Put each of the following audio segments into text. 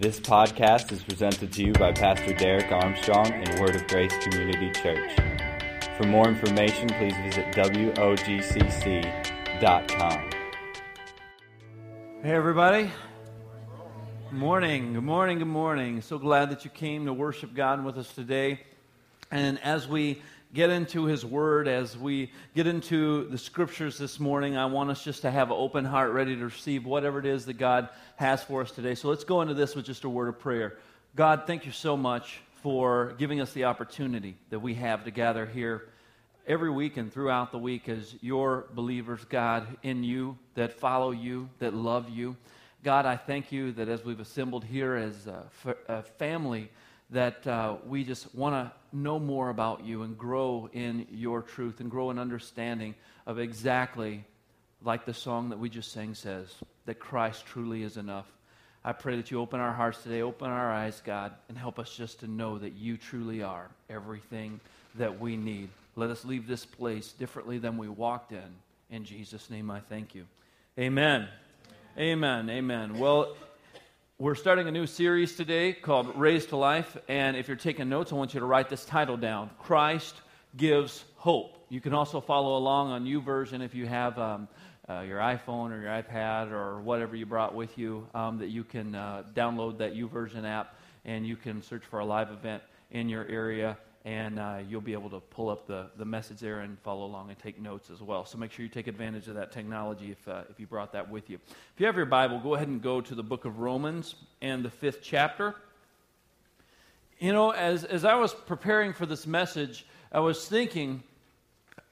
This podcast is presented to you by Pastor Derek Armstrong and Word of Grace Community Church. For more information, please visit WOGCC.com. Hey, everybody. Good morning. Good morning. Good morning. So glad that you came to worship God with us today. And as we get into His Word, as we get into the Scriptures this morning, I want us just to have an open heart ready to receive whatever it is that God has for us today. So let's go into this with just a word of prayer. God, thank you so much for giving us the opportunity that we have to gather here every week and throughout the week as your believers, God, in you, that follow you, that love you. God, I thank you that as we've assembled here as a, family, that uh, we just want to know more about you and grow in your truth and grow in understanding of exactly like the song that we just sang says that Christ truly is enough. I pray that you open our hearts today, open our eyes, God, and help us just to know that you truly are everything that we need. Let us leave this place differently than we walked in. In Jesus' name, I thank you. Amen. Amen. Amen. Well, we're starting a new series today called Raised to Life. And if you're taking notes, I want you to write this title down Christ Gives Hope. You can also follow along on version if you have um, uh, your iPhone or your iPad or whatever you brought with you, um, that you can uh, download that version app and you can search for a live event in your area and uh, you'll be able to pull up the, the message there and follow along and take notes as well. So make sure you take advantage of that technology if, uh, if you brought that with you. If you have your Bible, go ahead and go to the book of Romans and the fifth chapter. You know, as, as I was preparing for this message, I was thinking,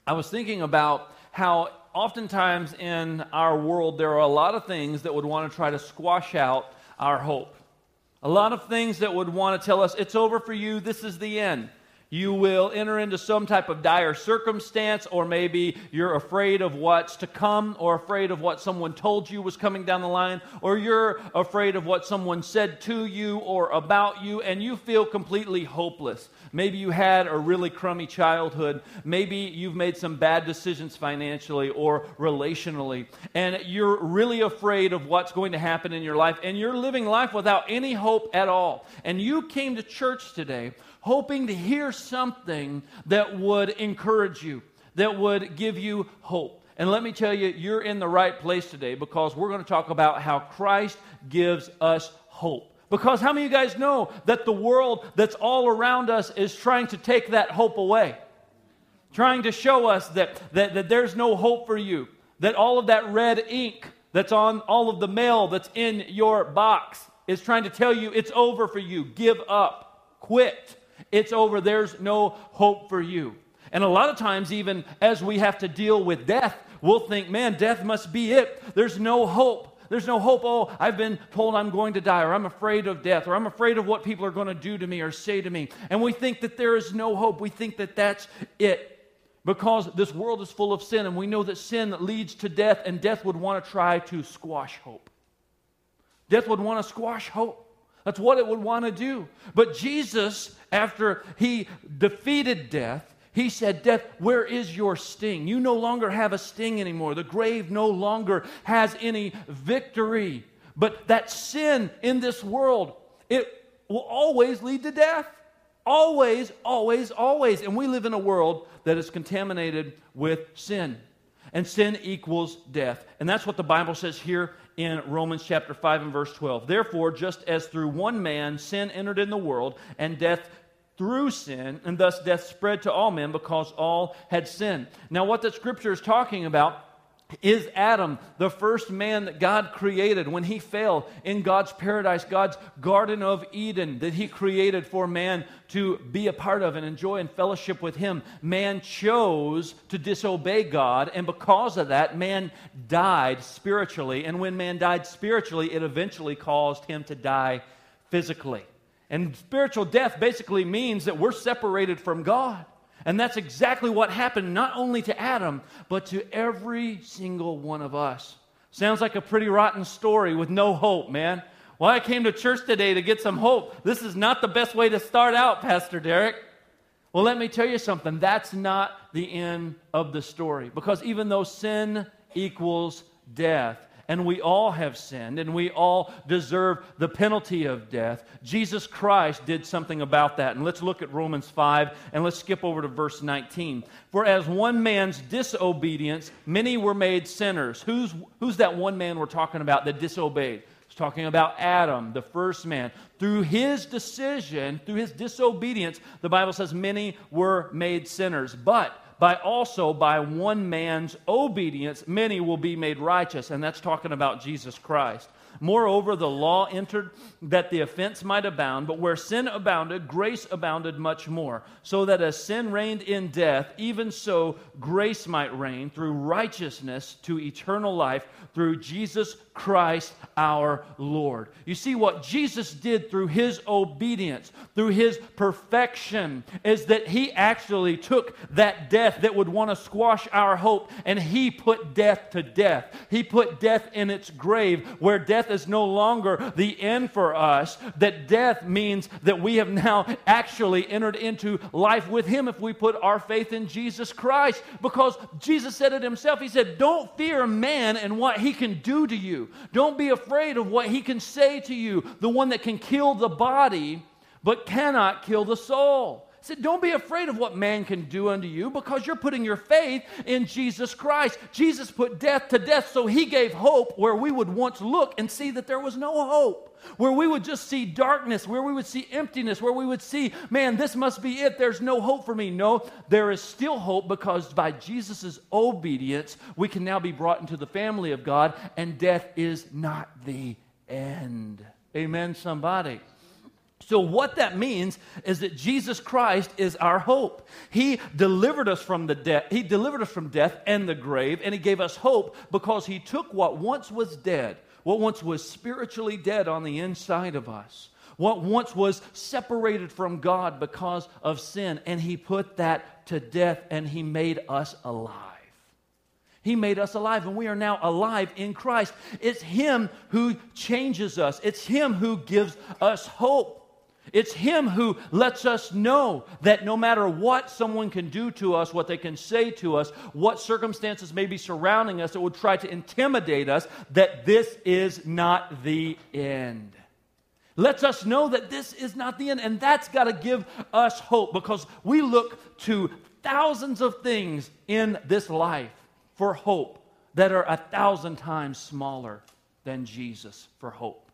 I was thinking about how oftentimes in our world there are a lot of things that would want to try to squash out our hope. A lot of things that would want to tell us, it's over for you, this is the end. You will enter into some type of dire circumstance, or maybe you're afraid of what's to come, or afraid of what someone told you was coming down the line, or you're afraid of what someone said to you or about you, and you feel completely hopeless. Maybe you had a really crummy childhood. Maybe you've made some bad decisions financially or relationally, and you're really afraid of what's going to happen in your life, and you're living life without any hope at all. And you came to church today hoping to hear something that would encourage you, that would give you hope. And let me tell you, you're in the right place today because we're going to talk about how Christ gives us hope. Because how many of you guys know that the world that's all around us is trying to take that hope away? Trying to show us that, that, that there's no hope for you, that all of that red ink that's on all of the mail that's in your box is trying to tell you it's over for you. Give up, quit. It's over. There's no hope for you. And a lot of times, even as we have to deal with death, we'll think, man, death must be it. There's no hope. There's no hope. Oh, I've been told I'm going to die, or I'm afraid of death, or I'm afraid of what people are going to do to me or say to me. And we think that there is no hope. We think that that's it. Because this world is full of sin, and we know that sin leads to death, and death would want to try to squash hope. Death would want to squash hope. That's what it would want to do. But Jesus, after he defeated death, he said, Death, where is your sting? You no longer have a sting anymore. The grave no longer has any victory. But that sin in this world, it will always lead to death. Always, always, always. And we live in a world that is contaminated with sin. And sin equals death. And that's what the Bible says here in Romans chapter 5 and verse 12. Therefore, just as through one man sin entered in the world, and death through sin, and thus death spread to all men because all had sinned. Now, what the scripture is talking about is Adam, the first man that God created when he fell in God's paradise, God's Garden of Eden that he created for man to be a part of and enjoy and fellowship with him. Man chose to disobey God, and because of that, man died spiritually. And when man died spiritually, it eventually caused him to die physically. And spiritual death basically means that we're separated from God. And that's exactly what happened not only to Adam, but to every single one of us. Sounds like a pretty rotten story with no hope, man. Well, I came to church today to get some hope. This is not the best way to start out, Pastor Derek. Well, let me tell you something. That's not the end of the story. Because even though sin equals death, and we all have sinned, and we all deserve the penalty of death. Jesus Christ did something about that. And let's look at Romans 5, and let's skip over to verse 19. For as one man's disobedience, many were made sinners. Who's, who's that one man we're talking about that disobeyed? It's talking about Adam, the first man. Through his decision, through his disobedience, the Bible says many were made sinners. But by also by one man's obedience, many will be made righteous. And that's talking about Jesus Christ. Moreover, the law entered that the offense might abound, but where sin abounded, grace abounded much more. So that as sin reigned in death, even so grace might reign through righteousness to eternal life through Jesus Christ our Lord. You see, what Jesus did through his obedience, through his perfection, is that he actually took that death that would want to squash our hope and he put death to death. He put death in its grave where death is no longer the end for us. That death means that we have now actually entered into life with him if we put our faith in Jesus Christ. Because Jesus said it himself. He said, Don't fear man and what he can do to you. Don't be afraid of what he can say to you, the one that can kill the body but cannot kill the soul. He said, Don't be afraid of what man can do unto you because you're putting your faith in Jesus Christ. Jesus put death to death, so he gave hope where we would once look and see that there was no hope where we would just see darkness, where we would see emptiness, where we would see, man, this must be it. There's no hope for me. No, there is still hope because by Jesus' obedience, we can now be brought into the family of God, and death is not the end. Amen, somebody. So, what that means is that Jesus Christ is our hope. He delivered us from the death. He delivered us from death and the grave, and He gave us hope because He took what once was dead what once was spiritually dead on the inside of us, what once was separated from God because of sin, and He put that to death and He made us alive. He made us alive, and we are now alive in Christ. It's Him who changes us, it's Him who gives us hope. It's Him who lets us know that no matter what someone can do to us, what they can say to us, what circumstances may be surrounding us that would try to intimidate us, that this is not the end. Lets us know that this is not the end. And that's got to give us hope because we look to thousands of things in this life for hope that are a thousand times smaller than Jesus for hope.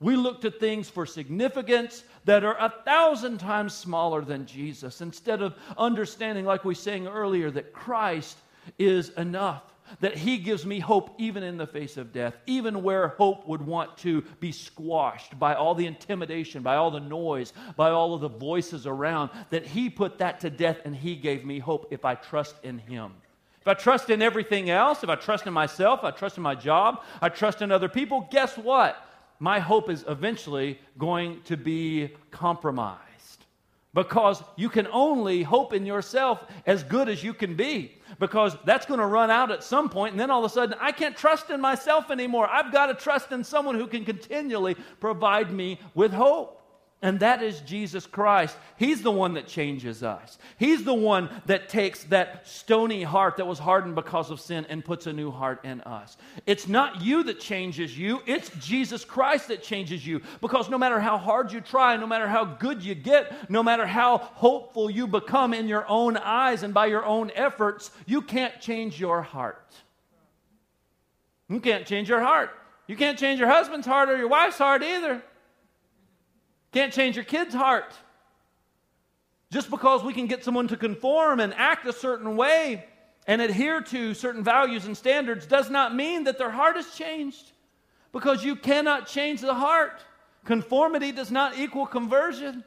We look to things for significance that are a thousand times smaller than Jesus instead of understanding, like we sang earlier, that Christ is enough. That he gives me hope even in the face of death, even where hope would want to be squashed by all the intimidation, by all the noise, by all of the voices around. That he put that to death and he gave me hope if I trust in him. If I trust in everything else, if I trust in myself, I trust in my job, I trust in other people, guess what? My hope is eventually going to be compromised. Because you can only hope in yourself as good as you can be. Because that's going to run out at some point, and then all of a sudden, I can't trust in myself anymore. I've got to trust in someone who can continually provide me with hope. And that is Jesus Christ. He's the one that changes us. He's the one that takes that stony heart that was hardened because of sin and puts a new heart in us. It's not you that changes you, it's Jesus Christ that changes you. Because no matter how hard you try, no matter how good you get, no matter how hopeful you become in your own eyes and by your own efforts, you can't change your heart. You can't change your heart. You can't change your husband's heart or your wife's heart either. Can't change your kid's heart. Just because we can get someone to conform and act a certain way and adhere to certain values and standards does not mean that their heart has changed. Because you cannot change the heart. Conformity does not equal conversion.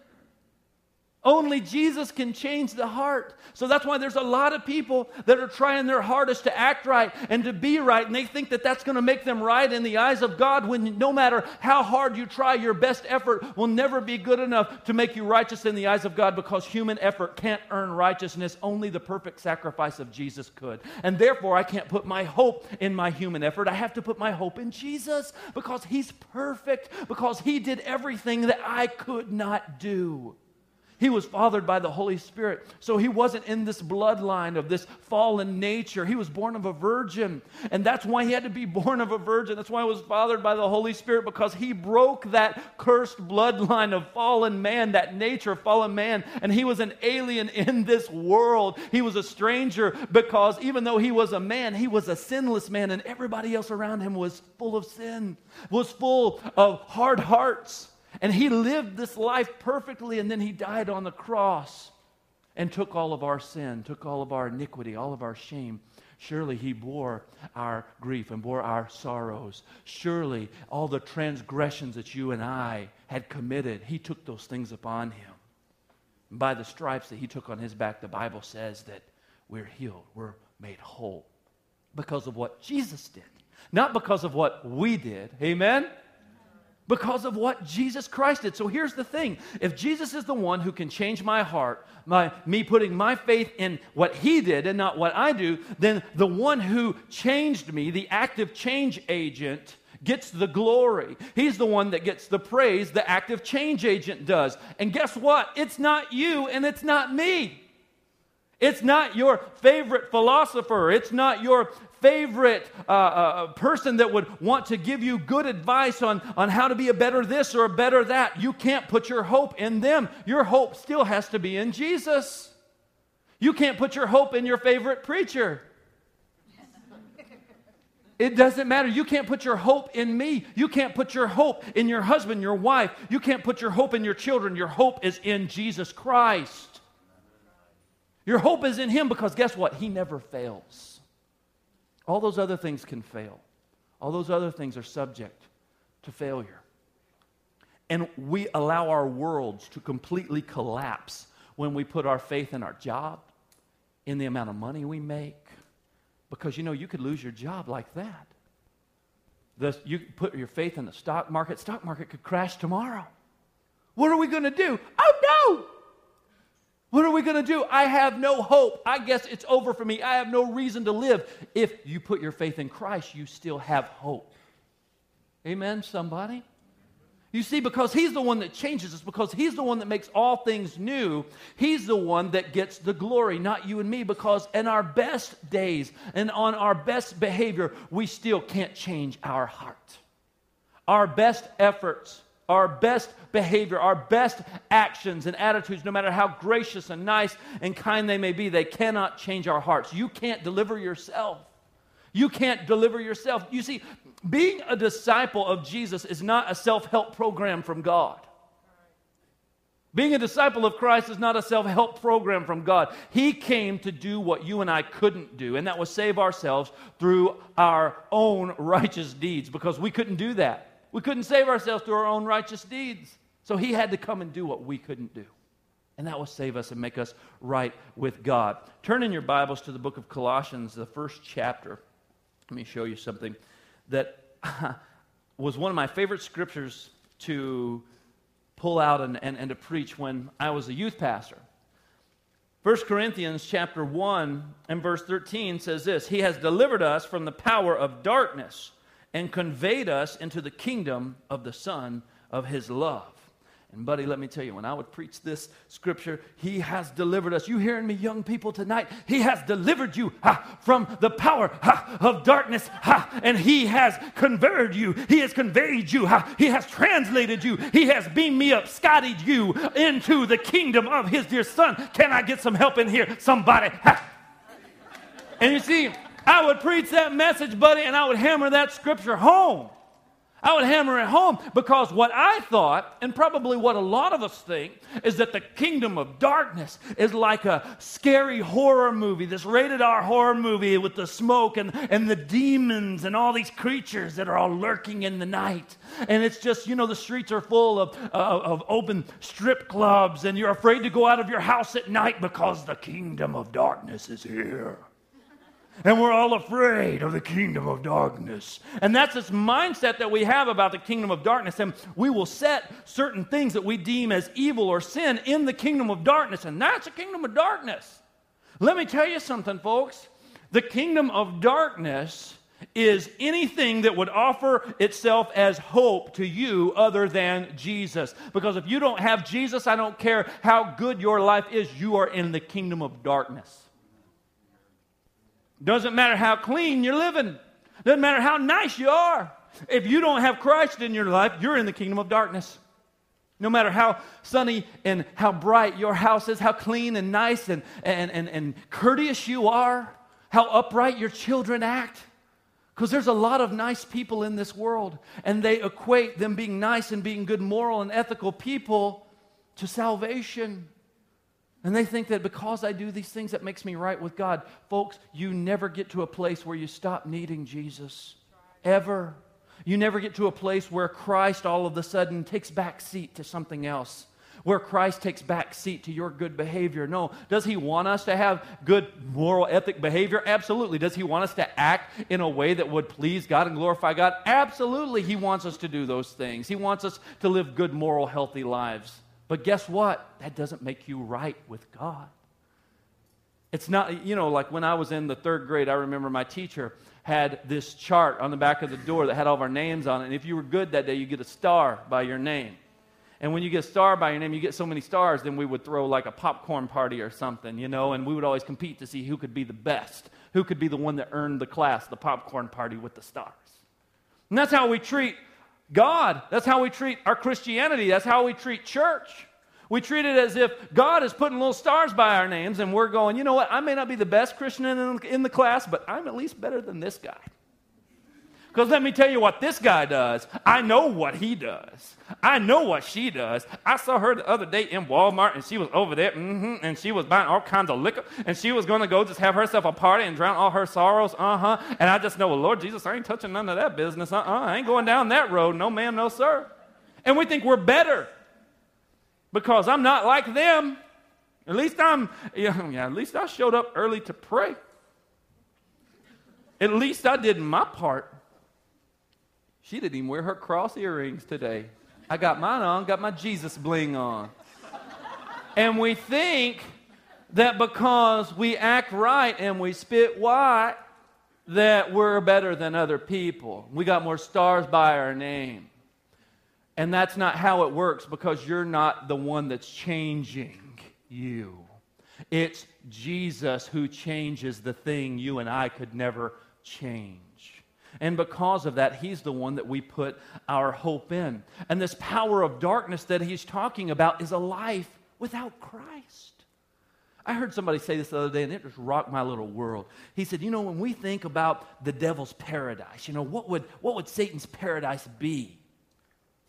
Only Jesus can change the heart. So that's why there's a lot of people that are trying their hardest to act right and to be right, and they think that that's going to make them right in the eyes of God when no matter how hard you try, your best effort will never be good enough to make you righteous in the eyes of God because human effort can't earn righteousness. Only the perfect sacrifice of Jesus could. And therefore, I can't put my hope in my human effort. I have to put my hope in Jesus because He's perfect, because He did everything that I could not do. He was fathered by the Holy Spirit. So he wasn't in this bloodline of this fallen nature. He was born of a virgin. And that's why he had to be born of a virgin. That's why he was fathered by the Holy Spirit because he broke that cursed bloodline of fallen man, that nature of fallen man. And he was an alien in this world. He was a stranger because even though he was a man, he was a sinless man. And everybody else around him was full of sin, was full of hard hearts. And he lived this life perfectly, and then he died on the cross and took all of our sin, took all of our iniquity, all of our shame. Surely he bore our grief and bore our sorrows. Surely all the transgressions that you and I had committed, he took those things upon him. And by the stripes that he took on his back, the Bible says that we're healed, we're made whole because of what Jesus did, not because of what we did. Amen? Because of what Jesus Christ did. So here's the thing if Jesus is the one who can change my heart, my, me putting my faith in what he did and not what I do, then the one who changed me, the active change agent, gets the glory. He's the one that gets the praise, the active change agent does. And guess what? It's not you and it's not me. It's not your favorite philosopher. It's not your favorite uh, uh, person that would want to give you good advice on, on how to be a better this or a better that. You can't put your hope in them. Your hope still has to be in Jesus. You can't put your hope in your favorite preacher. It doesn't matter. You can't put your hope in me. You can't put your hope in your husband, your wife. You can't put your hope in your children. Your hope is in Jesus Christ. Your hope is in Him because guess what? He never fails. All those other things can fail, all those other things are subject to failure. And we allow our worlds to completely collapse when we put our faith in our job, in the amount of money we make. Because you know, you could lose your job like that. The, you put your faith in the stock market, stock market could crash tomorrow. What are we going to do? Oh no! What are we going to do? I have no hope. I guess it's over for me. I have no reason to live. If you put your faith in Christ, you still have hope. Amen, somebody? You see, because He's the one that changes us, because He's the one that makes all things new, He's the one that gets the glory, not you and me, because in our best days and on our best behavior, we still can't change our heart. Our best efforts our best behavior, our best actions and attitudes, no matter how gracious and nice and kind they may be, they cannot change our hearts. You can't deliver yourself. You can't deliver yourself. You see, being a disciple of Jesus is not a self help program from God. Being a disciple of Christ is not a self help program from God. He came to do what you and I couldn't do, and that was save ourselves through our own righteous deeds because we couldn't do that. We couldn't save ourselves through our own righteous deeds. So he had to come and do what we couldn't do. And that will save us and make us right with God. Turn in your Bibles to the book of Colossians, the first chapter. Let me show you something that was one of my favorite scriptures to pull out and, and, and to preach when I was a youth pastor. 1 Corinthians chapter 1 and verse 13 says this He has delivered us from the power of darkness and conveyed us into the kingdom of the Son of His love. And, buddy, let me tell you, when I would preach this scripture, He has delivered us. You hearing me, young people, tonight? He has delivered you ha, from the power ha, of darkness, ha, and He has converted you. He has conveyed you. He has translated you. He has beamed me up, scottied you into the kingdom of His dear Son. Can I get some help in here? Somebody. And you see, I would preach that message, buddy, and I would hammer that scripture home. I would hammer it home because what I thought, and probably what a lot of us think, is that the kingdom of darkness is like a scary horror movie, this rated R horror movie with the smoke and, and the demons and all these creatures that are all lurking in the night. And it's just, you know, the streets are full of, uh, of open strip clubs, and you're afraid to go out of your house at night because the kingdom of darkness is here and we're all afraid of the kingdom of darkness. And that's this mindset that we have about the kingdom of darkness. And we will set certain things that we deem as evil or sin in the kingdom of darkness. And that's a kingdom of darkness. Let me tell you something, folks. The kingdom of darkness is anything that would offer itself as hope to you other than Jesus. Because if you don't have Jesus, I don't care how good your life is, you are in the kingdom of darkness. Doesn't matter how clean you're living, doesn't matter how nice you are. If you don't have Christ in your life, you're in the kingdom of darkness. No matter how sunny and how bright your house is, how clean and nice and, and, and, and courteous you are, how upright your children act. Because there's a lot of nice people in this world, and they equate them being nice and being good, moral, and ethical people to salvation. And they think that because I do these things, that makes me right with God. Folks, you never get to a place where you stop needing Jesus. Ever. You never get to a place where Christ all of a sudden takes back seat to something else. Where Christ takes back seat to your good behavior. No. Does he want us to have good moral ethic behavior? Absolutely. Does he want us to act in a way that would please God and glorify God? Absolutely. He wants us to do those things. He wants us to live good, moral, healthy lives. But guess what? That doesn't make you right with God. It's not, you know, like when I was in the third grade, I remember my teacher had this chart on the back of the door that had all of our names on it. And if you were good that day, you get a star by your name. And when you get a star by your name, you get so many stars, then we would throw like a popcorn party or something, you know, and we would always compete to see who could be the best, who could be the one that earned the class, the popcorn party with the stars. And that's how we treat God. That's how we treat our Christianity. That's how we treat church. We treat it as if God is putting little stars by our names, and we're going, you know what? I may not be the best Christian in, the class, but I'm at least better than this guy. Because let me tell you what this guy does. I know what he does. I know what she does. I saw her the other day in Walmart, and she was over there, mm-hmm, and she was buying all kinds of liquor, and she was going to go just have herself a party and drown all her sorrows. Uh huh. And I just know, well, Lord Jesus, I ain't touching none of that business. Uh uh-uh, uh I ain't going down that road. No, ma'am, no, sir. And we think we're better because I'm not like them. At least I'm, yeah, at least I showed up early to pray. At least I did my part. She didn't even wear her cross earrings today. I got mine on, got my Jesus bling on. and we think that because we act right and we spit white, that we're better than other people. We got more stars by our name. And that's not how it works because you're not the one that's changing you. It's Jesus who changes the thing you and I could never change. And because of that, He's the one that we put our hope in. And this power of darkness that He's talking about is a life without Christ. I heard somebody say this the other day, and it just rocked my little world. He said, You know, when we think about the devil's paradise, you know, what would, what would Satan's paradise be?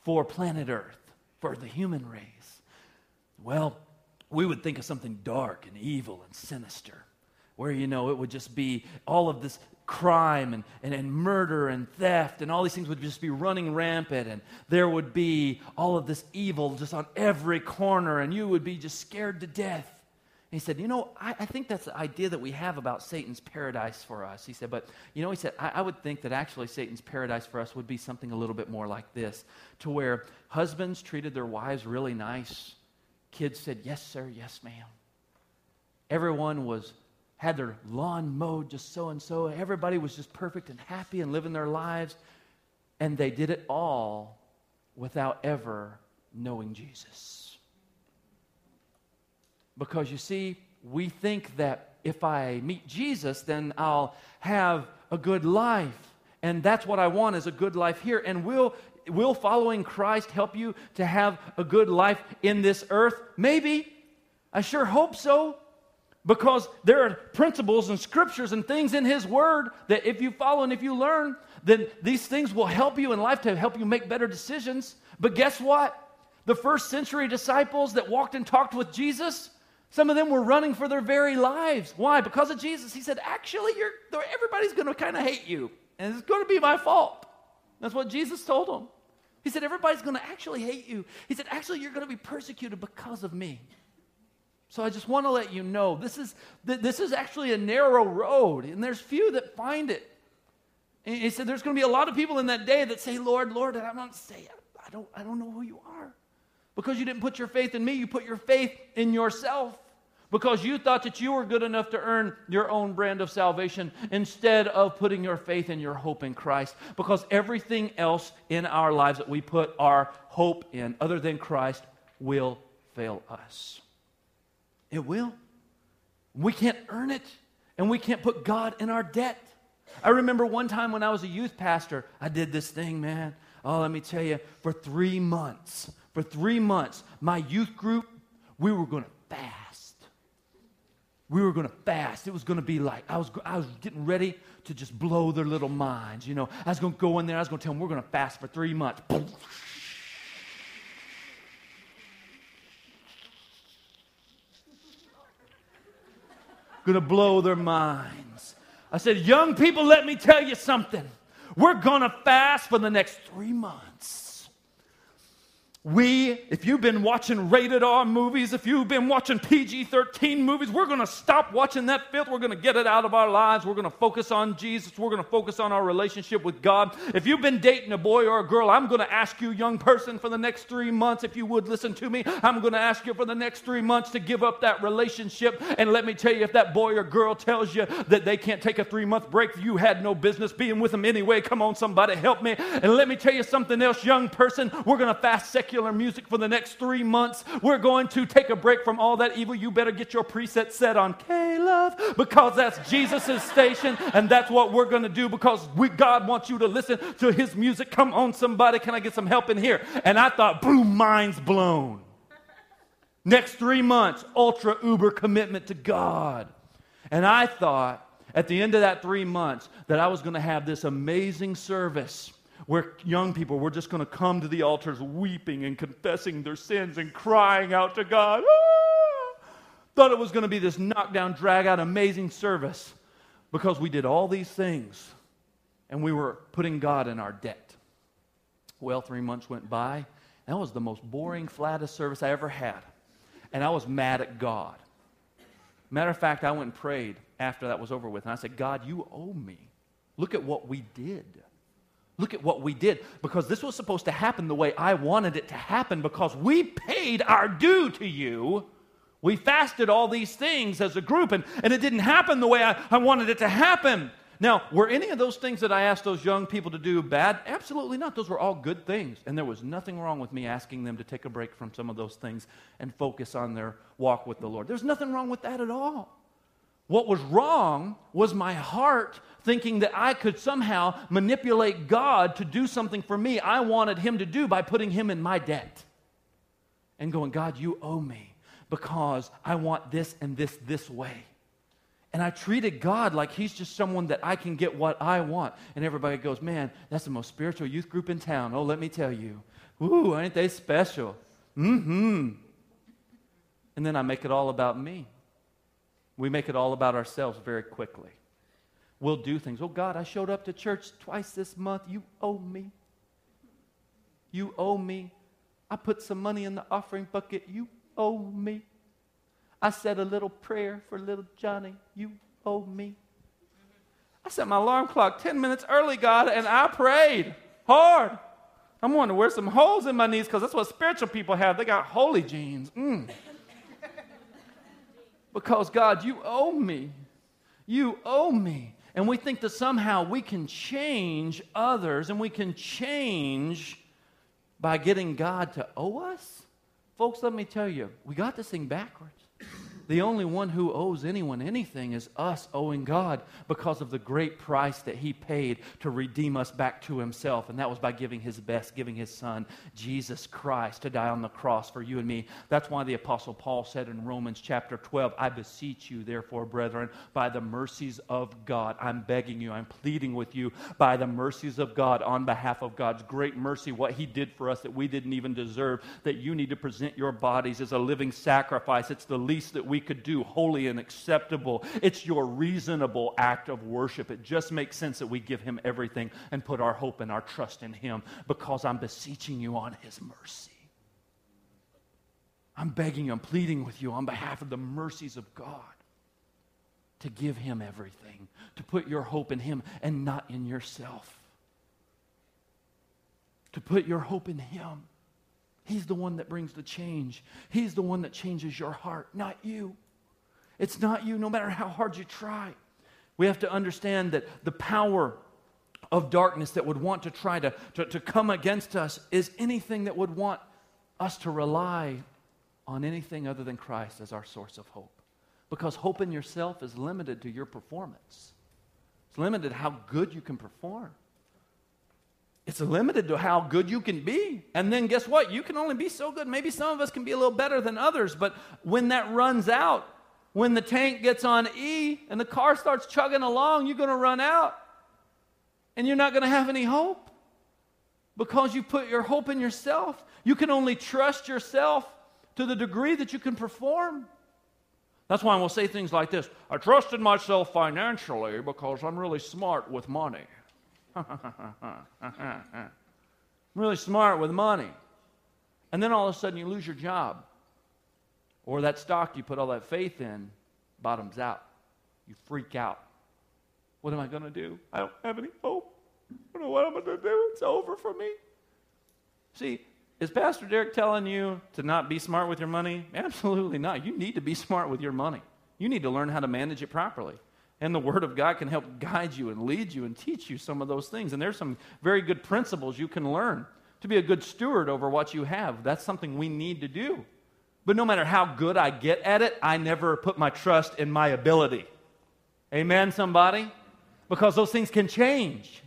for planet Earth, for the human race? Well, we would think of something dark and evil and sinister, where, you know, it would just be all of this crime and, and, and murder and theft and all these things would just be running rampant and there would be all of this evil just on every corner and you would be just scared to death he said, You know, I, I, think that's the idea that we have about Satan's paradise for us. He said, But, you know, he said, I, I would think that actually Satan's paradise for us would be something a little bit more like this to where husbands treated their wives really nice. Kids said, Yes, sir, yes, ma'am. Everyone was had their lawn mowed just so and so. Everybody was just perfect and happy and living their lives. And they did it all without ever knowing Jesus. Because you see, we think that if I meet Jesus, then I'll have a good life. And that's what I want is a good life here. And will, will following Christ help you to have a good life in this earth? Maybe. I sure hope so. Because there are principles and scriptures and things in His Word that if you follow and if you learn, then these things will help you in life to help you make better decisions. But guess what? The first century disciples that walked and talked with Jesus, some of them were running for their very lives. Why? Because of Jesus. He said, actually, you're, everybody's going to kind of hate you, and it's going to be my fault. That's what Jesus told them. He said, everybody's going to actually hate you. He said, actually, you're going to be persecuted because of me. So I just want to let you know this is, this is actually a narrow road, and there's few that find it. And he said, there's going to be a lot of people in that day that say, Lord, Lord, and I'm not saying, I don't, I don't know who you are. Because you didn't put your faith in me, you put your faith in yourself. because you thought that you were good enough to earn your own brand of salvation instead of putting your faith and your hope in Christ. Because everything else in our lives that we put our hope in, other than Christ, will fail us. It will. We can't earn it, and we can't put God in our debt. I remember one time when I was a youth pastor, I did this thing, man. Oh, let me tell you, for three months, for three months, my youth group, we were going to fast. We were going to fast. It was going to be like, I was, I was getting ready to just blow their little minds. You know, I was going to go in there, I was going to tell them, we're going to fast for three months. Going to blow their minds. I said, Young people, let me tell you something. We're going to fast for the next three months. We, if you've been watching rated R movies, if you've been watching PG 13 movies, we're going to stop watching that filth. We're going to get it out of our lives. We're going to focus on Jesus. We're going to focus on our relationship with God. If you've been dating a boy or a girl, I'm going to ask you, young person, for the next three months, if you would listen to me, I'm going to ask you for the next three months to give up that relationship. And let me tell you, if that boy or girl tells you that they can't take a three month break, you had no business being with them anyway. Come on, somebody, help me. And let me tell you something else, young person. We're going to fast secular music for the next three months. We're going to take a break from all that evil. You better get your preset set on K Love because that's Jesus' station, and that's what we're going to do because we, God wants you to listen to His music. Come on, somebody, can I get some help in here? And I thought, boom, mind's blown. Next three months, ultra uber commitment to God. And I thought at the end of that three months that I was going to have this amazing service where young people were just going to come to the altars weeping and confessing their sins and crying out to God. Ah! Thought it was going to be this knockdown, drag out, amazing service because we did all these things and we were putting God in our debt. Well, three months went by. That was the most boring, flattest service I ever had. And I was mad at God. Matter of fact, I went and prayed after that was over with. And I said, God, you owe me. Look at what we did. Look at what we did because this was supposed to happen the way I wanted it to happen because we paid our due to you. We fasted all these things as a group and, and it didn't happen the way I, I wanted it to happen. Now, were any of those things that I asked those young people to do bad? Absolutely not. Those were all good things. And there was nothing wrong with me asking them to take a break from some of those things and focus on their walk with the Lord. There's nothing wrong with that at all. What was wrong was my heart thinking that I could somehow manipulate God to do something for me I wanted Him to do by putting Him in my debt. And going, God, you owe me because I want this and this this way. And I treated God like He's just someone that I can get what I want. And everybody goes, Man, that's the most spiritual youth group in town. Oh, let me tell you. Ooh, ain't they special? Mm hmm. And then I make it all about me. We make it all about ourselves very quickly we'll do things. Oh, God, I showed up to church twice this month. You owe me. You owe me. I put some money in the offering bucket. You owe me. I said a little prayer for little Johnny. You owe me. I set my alarm clock 10 minutes early, God, and I prayed hard. I'm wanting to wear some holes in my knees because that's what spiritual people have. They got holy jeans. Mm. Because, God, you owe me. You owe me. And we think that somehow we can change others and we can change by getting God to owe us. Folks, let me tell you, we got this thing backwards. The only one who owes anyone anything is us owing God because of the great price that He paid to redeem us back to Himself. And that was by giving His best, giving His Son, Jesus Christ, to die on the cross for you and me. That's why the Apostle Paul said in Romans chapter 12, I beseech you, therefore, brethren, by the mercies of God, I'm begging you, I'm pleading with you, by the mercies of God, on behalf of God's great mercy, what He did for us that we didn't even deserve, that you need to present your bodies as a living sacrifice. It's the least that we could do, holy and acceptable. It's your reasonable act of worship. It just makes sense that we give Him everything and put our hope and our trust in Him because I'm beseeching you on His mercy. I'm begging, you. I'm pleading with you on behalf of the mercies of God to give Him everything, to put your hope in Him and not in yourself. To put your hope in Him He's the one that brings the change. He's the one that changes your heart, not you. It's not you, no matter how hard you try. We have to understand that the power of darkness that would want to try to, to, to come against us is anything that would want us to rely on anything other than Christ as our source of hope. Because hope in yourself is limited to your performance, it's limited how good you can perform. It's limited to how good you can be. And then guess what? You can only be so good. Maybe some of us can be a little better than others, but when that runs out, when the tank gets on E and the car starts chugging along, you're going to run out. And you're not going to have any hope because you put your hope in yourself. You can only trust yourself to the degree that you can perform. That's why we'll say things like this I trusted myself financially because I'm really smart with money. I'm really smart with money. And then all of a sudden you lose your job. Or that stock you put all that faith in bottoms out. You freak out. What am I going to do? I don't have any hope. I don't know what I'm going to do. It's over for me. See, is Pastor Derek telling you to not be smart with your money? Absolutely not. You need to be smart with your money. You need to learn how to manage it properly. And the Word of God can help guide you and lead you and teach you some of those things. And there's some very good principles you can learn to be a good steward over what you have. That's something we need to do. But no matter how good I get at it, I never put my trust in my ability. Amen, somebody? Because those things can change.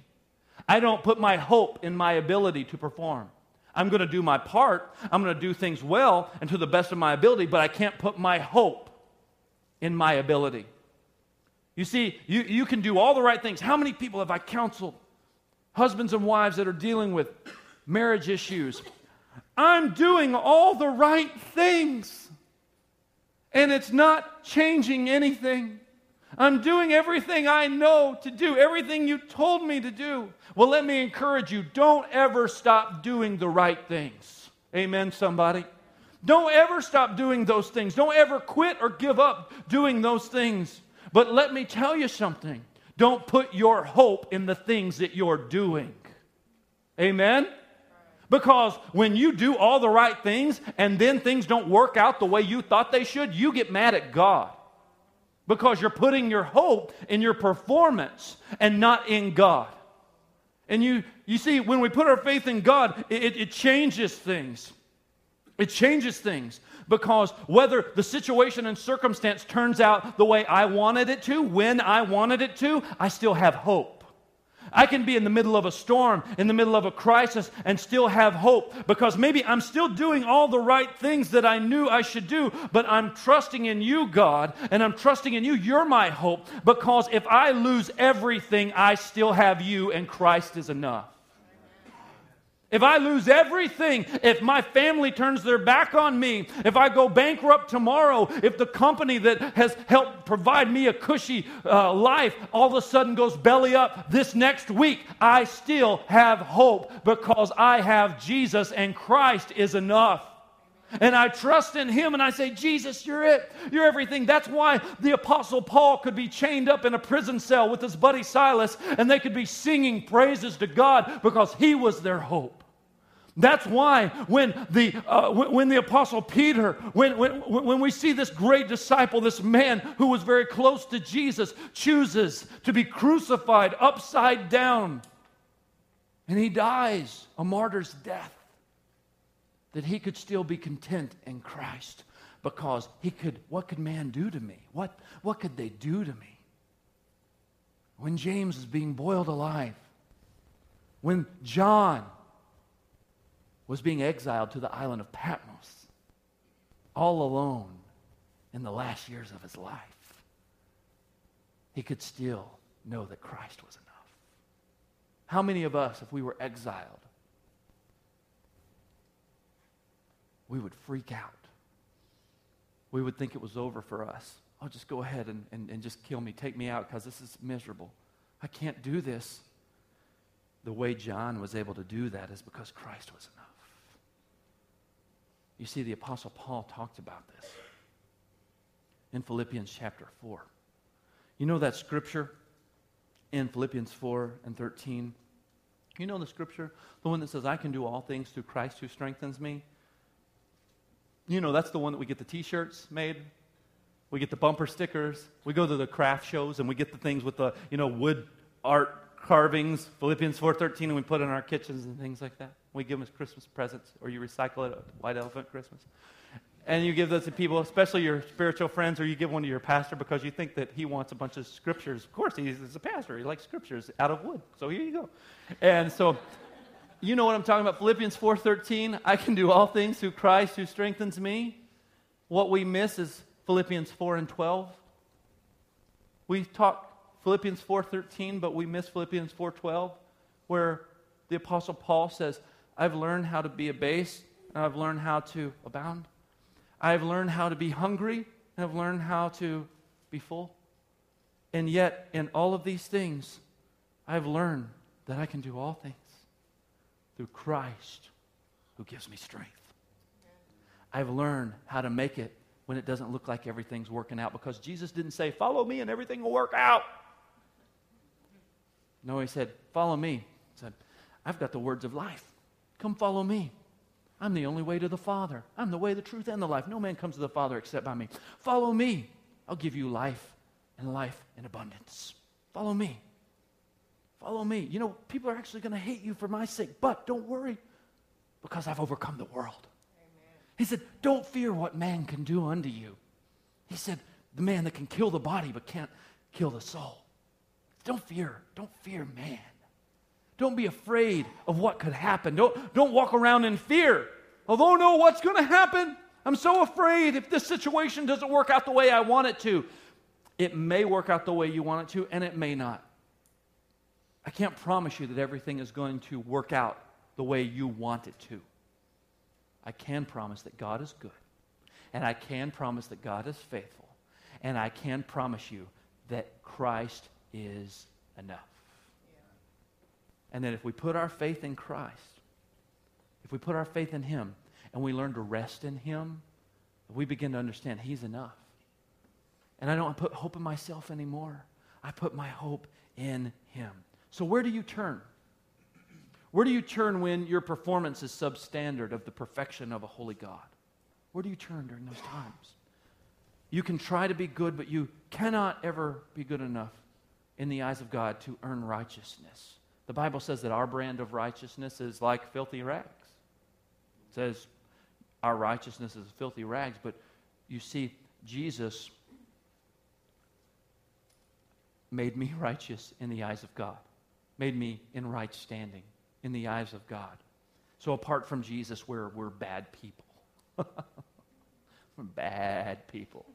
I don't put my hope in my ability to perform. I'm going to do my part. I'm going to do things well and to the best of my ability, but I can't put my hope in my ability. You see, you, you can do all the right things. How many people have I counseled? Husbands and wives that are dealing with marriage issues. I'm doing all the right things, and it's not changing anything. I'm doing everything I know to do, everything you told me to do. Well, let me encourage you don't ever stop doing the right things. Amen, somebody? Don't ever stop doing those things. Don't ever quit or give up doing those things. But let me tell you something don't put your hope in the things that you're doing. Amen? Because when you do all the right things and then things don't work out the way you thought they should, you get mad at God. Because you're putting your hope in your performance and not in God. And you, you see, when we put our faith in God, it, it changes things. It changes things because whether the situation and circumstance turns out the way I wanted it to, when I wanted it to, I still have hope. I can be in the middle of a storm, in the middle of a crisis, and still have hope because maybe I'm still doing all the right things that I knew I should do, but I'm trusting in you, God, and I'm trusting in you. You're my hope because if I lose everything, I still have you, and Christ is enough. If I lose everything, if my family turns their back on me, if I go bankrupt tomorrow, if the company that has helped provide me a cushy uh, life all of a sudden goes belly up this next week, I still have hope because I have Jesus and Christ is enough. And I trust in him and I say, Jesus, you're it. You're everything. That's why the Apostle Paul could be chained up in a prison cell with his buddy Silas and they could be singing praises to God because he was their hope. That's why when the, uh, when the Apostle Peter, when, when, when we see this great disciple, this man who was very close to Jesus, chooses to be crucified upside down and he dies a martyr's death that he could still be content in Christ because he could, what could man do to me? What, what could they do to me? When James is being boiled alive, when John was being exiled to the island of Patmos, all alone in the last years of his life, he could still know that Christ was enough. How many of us, if we were exiled, we would freak out. We would think it was over for us. Oh, just go ahead and, and, and just kill me. Take me out because this is miserable. I can't do this. The way John was able to do that is because Christ was enough. You see, the Apostle Paul talked about this in Philippians chapter 4. You know that scripture in Philippians 4 and 13? You know the scripture? The one that says, I can do all things through Christ who strengthens me? You know, that's the one that we get the t shirts made. We get the bumper stickers. We go to the craft shows and we get the things with the, you know, wood art carvings, Philippians 4.13, and we put in our kitchens and things like that. We give them as Christmas presents, or you recycle it at White Elephant Christmas. And you give those to people, especially your spiritual friends, or you give one to your pastor because you think that he wants a bunch of scriptures. Of course, he's, he's a pastor. He likes scriptures out of wood. So here you go. And so you know what I'm talking about. Philippians 4.13, I can do all things through Christ who strengthens me. What we miss is Philippians 4 and 12. We talk Philippians 4:13, but we miss Philippians 4:12 where the apostle Paul says, "I've learned how to be abased, and I've learned how to abound. I've learned how to be hungry, and I've learned how to be full. And yet in all of these things, I've learned that I can do all things through Christ who gives me strength. I've learned how to make it when it doesn't look like everything's working out because Jesus didn't say, Follow me and everything will work out. No, he said, Follow me. He said, I've got the words of life. Come follow me. I'm the only way to the Father. I'm the way, the truth, and the life. No man comes to the Father except by me. Follow me. I'll give you life and life in abundance. Follow me. Follow me. You know, people are actually going to hate you for my sake, but don't worry because I've overcome the world. Amen. He said, Don't fear what man can do unto you. He said, The man that can kill the body but can't kill the soul. Don't fear. Don't fear man. Don't be afraid of what could happen. Don't, don't walk around in fear. Although, no, what's going to happen? I'm so afraid if this situation doesn't work out the way I want it to. It may work out the way you want it to, and it may not. I can't promise you that everything is going to work out the way you want it to. I can promise that God is good, and I can promise that God is faithful, and I can promise you that Christ is enough. And that if we put our faith in Christ, if we put our faith in Him and we learn to rest in Him, we begin to understand He's enough. And I don't put hope in myself anymore. I put my hope in Him. So, where do you turn? Where do you turn when your performance is substandard of the perfection of a holy God? Where do you turn during those times? You can try to be good, but you cannot ever be good enough in the eyes of God to earn righteousness. The Bible says that our brand of righteousness is like filthy rags. It says our righteousness is filthy rags, but you see, Jesus made me righteous in the eyes of God, made me in right standing in the eyes of God. So apart from Jesus, we're, we're bad people. we're bad people.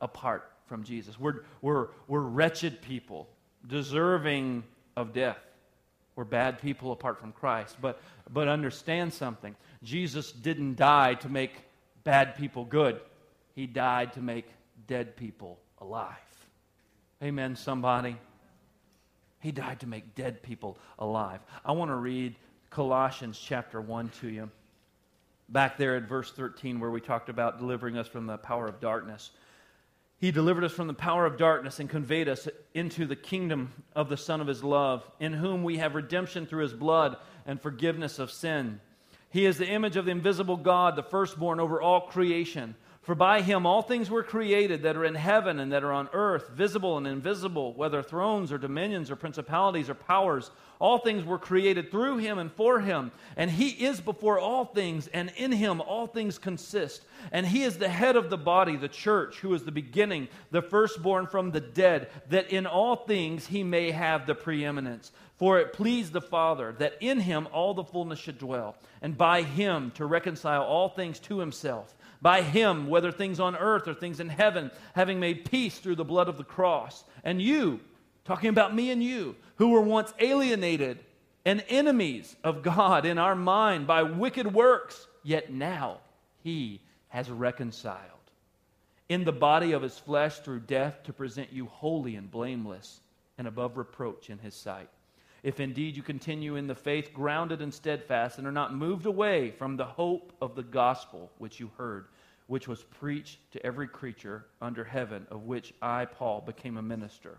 Apart from Jesus. We're, we're, we're wretched people, deserving of death. We're bad people apart from Christ. But, but understand something Jesus didn't die to make bad people good, He died to make dead people alive. Amen, somebody? He died to make dead people alive. I want to read Colossians chapter 1 to you. Back there at verse 13, where we talked about delivering us from the power of darkness. He delivered us from the power of darkness and conveyed us into the kingdom of the Son of His love, in whom we have redemption through His blood and forgiveness of sin. He is the image of the invisible God, the firstborn over all creation. For by him all things were created that are in heaven and that are on earth, visible and invisible, whether thrones or dominions or principalities or powers. All things were created through him and for him. And he is before all things, and in him all things consist. And he is the head of the body, the church, who is the beginning, the firstborn from the dead, that in all things he may have the preeminence. For it pleased the Father that in him all the fullness should dwell, and by him to reconcile all things to himself by him, whether things on earth or things in heaven, having made peace through the blood of the cross. And you, talking about me and you, who were once alienated and enemies of God in our mind by wicked works, yet now he has reconciled in the body of his flesh through death to present you holy and blameless and above reproach in his sight. If indeed you continue in the faith, grounded and steadfast, and are not moved away from the hope of the gospel which you heard, which was preached to every creature under heaven, of which I, Paul, became a minister.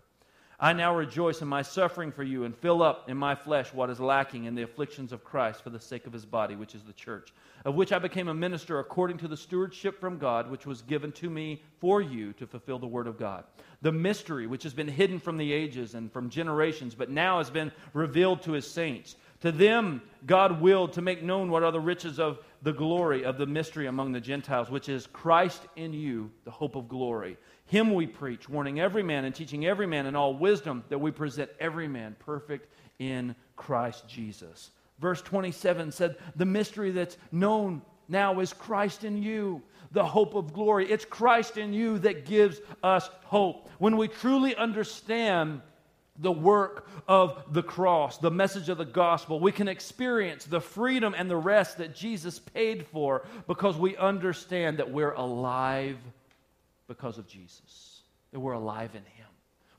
I now rejoice in my suffering for you and fill up in my flesh what is lacking in the afflictions of Christ for the sake of his body, which is the church, of which I became a minister according to the stewardship from God, which was given to me for you to fulfill the word of God. The mystery which has been hidden from the ages and from generations, but now has been revealed to his saints. To them, God willed to make known what are the riches of the glory of the mystery among the Gentiles, which is Christ in you, the hope of glory. Him we preach, warning every man and teaching every man in all wisdom, that we present every man perfect in Christ Jesus. Verse 27 said, The mystery that's known now is Christ in you, the hope of glory. It's Christ in you that gives us hope. When we truly understand the work of the cross, the message of the gospel, we can experience the freedom and the rest that Jesus paid for because we understand that we're alive because of Jesus, that we're alive in Him.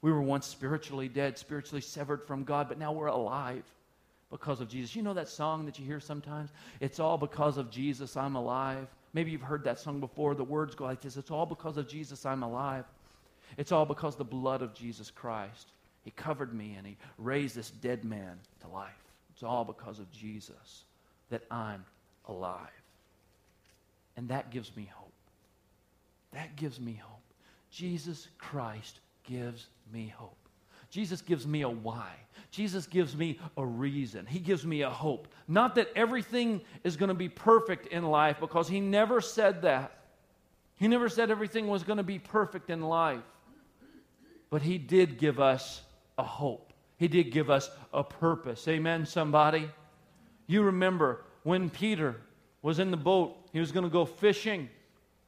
We were once spiritually dead, spiritually severed from God, but now we're alive because of Jesus. You know that song that you hear sometimes? It's all because of Jesus, I'm alive. Maybe you've heard that song before. The words go like this It's all because of Jesus, I'm alive. It's all because the blood of Jesus Christ. He covered me and He raised this dead man to life. It's all because of Jesus that I'm alive. And that gives me hope. That gives me hope. Jesus Christ gives me hope. Jesus gives me a why. Jesus gives me a reason. He gives me a hope. Not that everything is going to be perfect in life, because He never said that. He never said everything was going to be perfect in life. But He did give us a hope. He did give us a purpose. Amen, somebody? You remember when Peter was in the boat, he was going to go fishing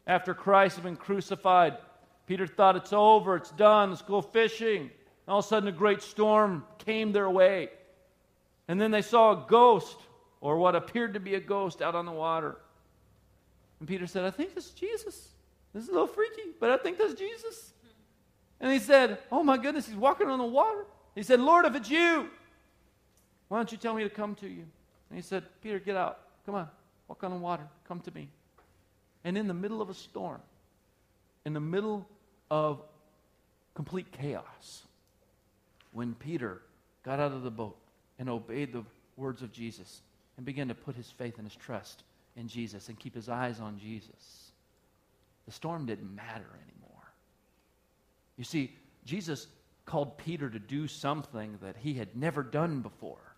after Christ had been crucified. Peter thought, it's over, it's done, let's go fishing. And All of a sudden, a great storm came their way. And then they saw a ghost, or what appeared to be a ghost, out on the water. And Peter said, I think that's Jesus. This is a little freaky, but I think that's Jesus. And he said, Oh my goodness, he's walking on the water. He said, Lord, if it's you, why don't you tell me to come to you? And he said, Peter, get out. Come on, walk on the water. Come to me. And in the middle of a storm, in the middle of complete chaos, when Peter got out of the boat and obeyed the words of Jesus and began to put his faith and his trust in Jesus and keep his eyes on Jesus, the storm didn't matter anymore. You see, Jesus called Peter to do something that he had never done before.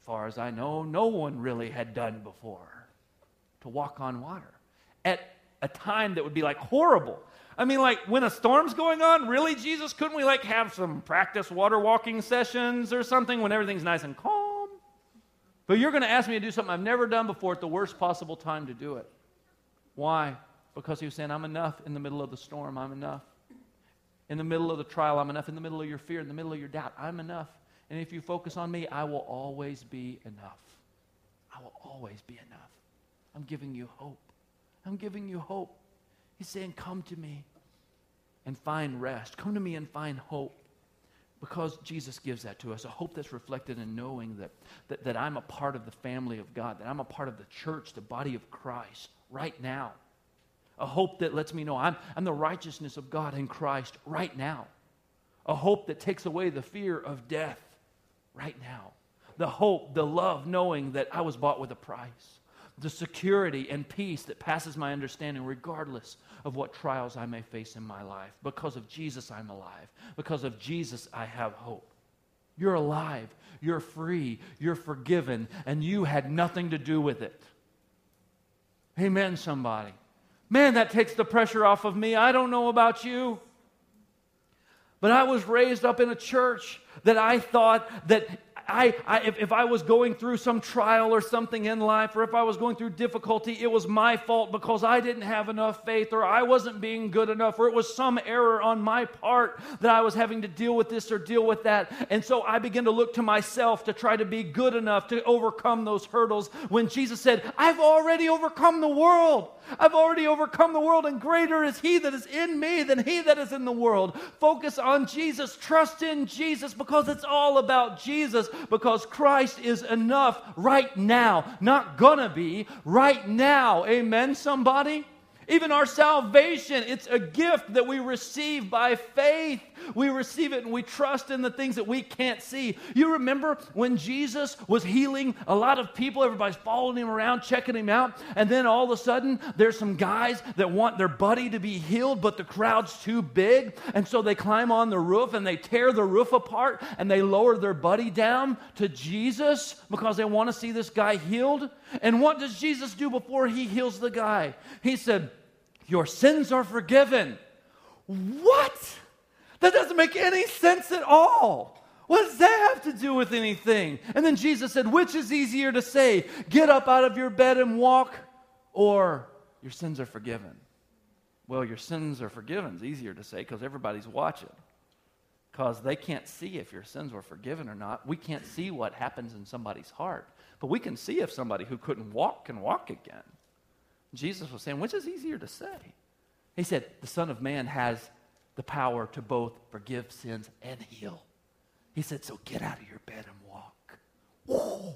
As far as I know, no one really had done before to walk on water at a time that would be like horrible. I mean, like when a storm's going on, really, Jesus, couldn't we like have some practice water walking sessions or something when everything's nice and calm? But you're going to ask me to do something I've never done before at the worst possible time to do it. Why? Because he was saying, I'm enough in the middle of the storm. I'm enough. In the middle of the trial, I'm enough. In the middle of your fear, in the middle of your doubt, I'm enough. And if you focus on me, I will always be enough. I will always be enough. I'm giving you hope. I'm giving you hope. He's saying, Come to me and find rest. Come to me and find hope. Because Jesus gives that to us, a hope that's reflected in knowing that, that, that I'm a part of the family of God, that I'm a part of the church, the body of Christ, right now. A hope that lets me know I'm, I'm the righteousness of God in Christ right now. A hope that takes away the fear of death right now. The hope, the love, knowing that I was bought with a price the security and peace that passes my understanding, regardless of what trials I may face in my life. Because of Jesus, I'm alive. Because of Jesus, I have hope. You're alive, you're free, you're forgiven, and you had nothing to do with it. Amen, somebody. Man, that takes the pressure off of me. I don't know about you. But I was raised up in a church that I thought that I, I, if, if I was going through some trial or something in life, or if I was going through difficulty, it was my fault because I didn't have enough faith, or I wasn't being good enough, or it was some error on my part that I was having to deal with this or deal with that. And so I began to look to myself to try to be good enough to overcome those hurdles when Jesus said, I've already overcome the world. I've already overcome the world, and greater is He that is in me than He that is in the world. Focus on Jesus, trust in Jesus because it's all about Jesus because Christ is enough right now. Not gonna be, right now. Amen, somebody? Even our salvation, it's a gift that we receive by faith. We receive it and we trust in the things that we can't see. You remember when Jesus was healing a lot of people, everybody's following him around, checking him out, and then all of a sudden there's some guys that want their buddy to be healed, but the crowd's too big, and so they climb on the roof and they tear the roof apart and they lower their buddy down to Jesus because they want to see this guy healed. And what does Jesus do before he heals the guy? He said, Your sins are forgiven. What? That doesn't make any sense at all. What does that have to do with anything? And then Jesus said, Which is easier to say, get up out of your bed and walk, or your sins are forgiven? Well, your sins are forgiven is easier to say because everybody's watching. Because they can't see if your sins were forgiven or not. We can't see what happens in somebody's heart. But we can see if somebody who couldn't walk can walk again. Jesus was saying, which is easier to say? He said, The Son of Man has the power to both forgive sins and heal. He said, So get out of your bed and walk. Whoa.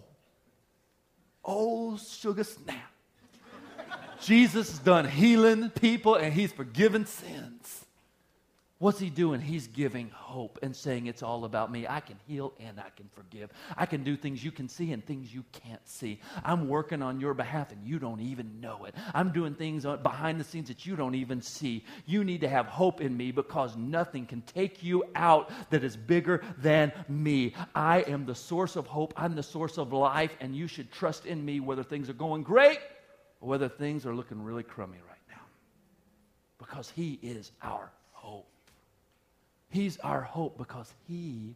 Oh, sugar snap. Jesus is done healing people and he's forgiven sins. What's he doing? He's giving hope and saying, It's all about me. I can heal and I can forgive. I can do things you can see and things you can't see. I'm working on your behalf and you don't even know it. I'm doing things behind the scenes that you don't even see. You need to have hope in me because nothing can take you out that is bigger than me. I am the source of hope. I'm the source of life, and you should trust in me whether things are going great or whether things are looking really crummy right now because he is our. He's our hope because He,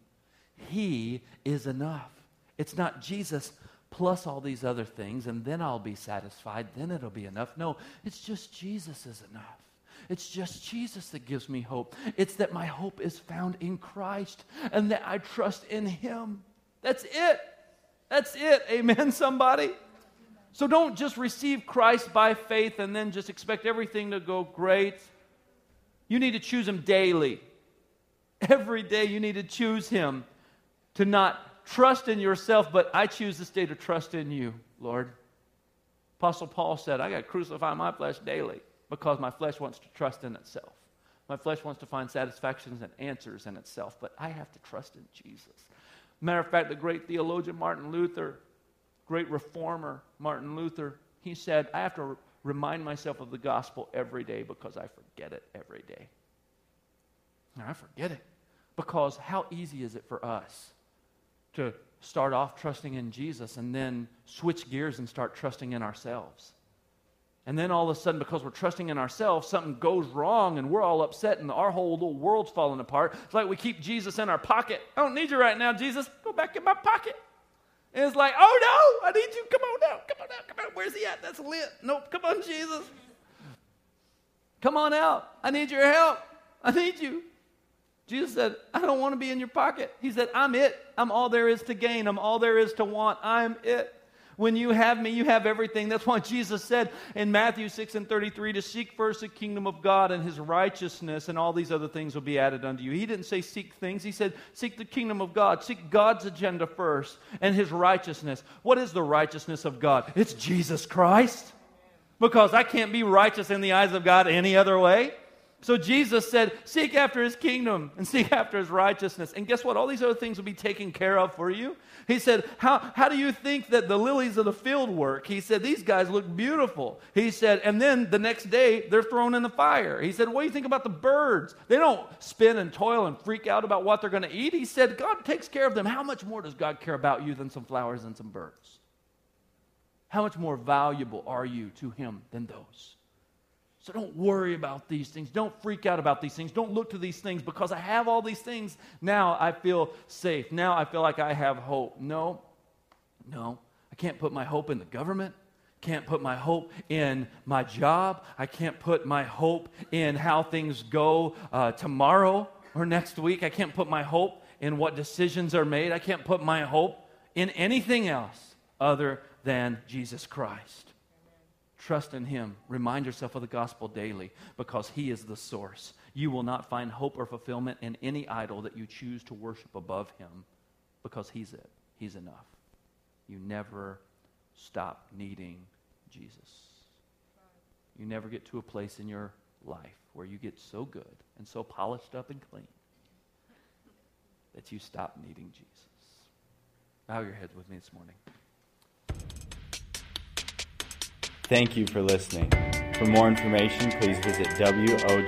He is enough. It's not Jesus plus all these other things and then I'll be satisfied, then it'll be enough. No, it's just Jesus is enough. It's just Jesus that gives me hope. It's that my hope is found in Christ and that I trust in Him. That's it. That's it. Amen, somebody? So don't just receive Christ by faith and then just expect everything to go great. You need to choose Him daily. Every day you need to choose Him to not trust in yourself, but I choose this day to trust in you, Lord. Apostle Paul said, I got to crucify my flesh daily because my flesh wants to trust in itself. My flesh wants to find satisfactions and answers in itself, but I have to trust in Jesus. Matter of fact, the great theologian Martin Luther, great reformer Martin Luther, he said, I have to remind myself of the gospel every day because I forget it every day. And I forget it. Because how easy is it for us to start off trusting in Jesus and then switch gears and start trusting in ourselves? And then all of a sudden, because we're trusting in ourselves, something goes wrong and we're all upset and our whole little world's falling apart. It's like we keep Jesus in our pocket. I don't need you right now, Jesus. Go back in my pocket. And it's like, oh no, I need you. Come on out. Come on out. Come on. Where's he at? That's lit. Nope. Come on, Jesus. Come on out. I need your help. I need you. Jesus said, I don't want to be in your pocket. He said, I'm it. I'm all there is to gain. I'm all there is to want. I'm it. When you have me, you have everything. That's why Jesus said in Matthew 6 and 33 to seek first the kingdom of God and his righteousness, and all these other things will be added unto you. He didn't say seek things, he said seek the kingdom of God. Seek God's agenda first and his righteousness. What is the righteousness of God? It's Jesus Christ. Because I can't be righteous in the eyes of God any other way. So Jesus said, Seek after his kingdom and seek after his righteousness. And guess what? All these other things will be taken care of for you. He said, How, how do you think that the lilies of the field work? He said, These guys look beautiful. He said, And then the next day, they're thrown in the fire. He said, What do you think about the birds? They don't spin and toil and freak out about what they're going to eat. He said, God takes care of them. How much more does God care about you than some flowers and some birds? How much more valuable are you to him than those? So don't worry about these things. Don't freak out about these things. Don't look to these things because I have all these things. Now I feel safe. Now I feel like I have hope. No, no. I can't put my hope in the government. Can't put my hope in my job. I can't put my hope in how things go uh, tomorrow or next week. I can't put my hope in what decisions are made. I can't put my hope in anything else other than Jesus Christ. Trust in Him. Remind yourself of the gospel daily because He is the source. You will not find hope or fulfillment in any idol that you choose to worship above Him because He's it. He's enough. You never stop needing Jesus. You never get to a place in your life where you get so good and so polished up and clean that you stop needing Jesus. Bow your heads with me this morning. Thank you for listening. For more information, please visit wogcc.com.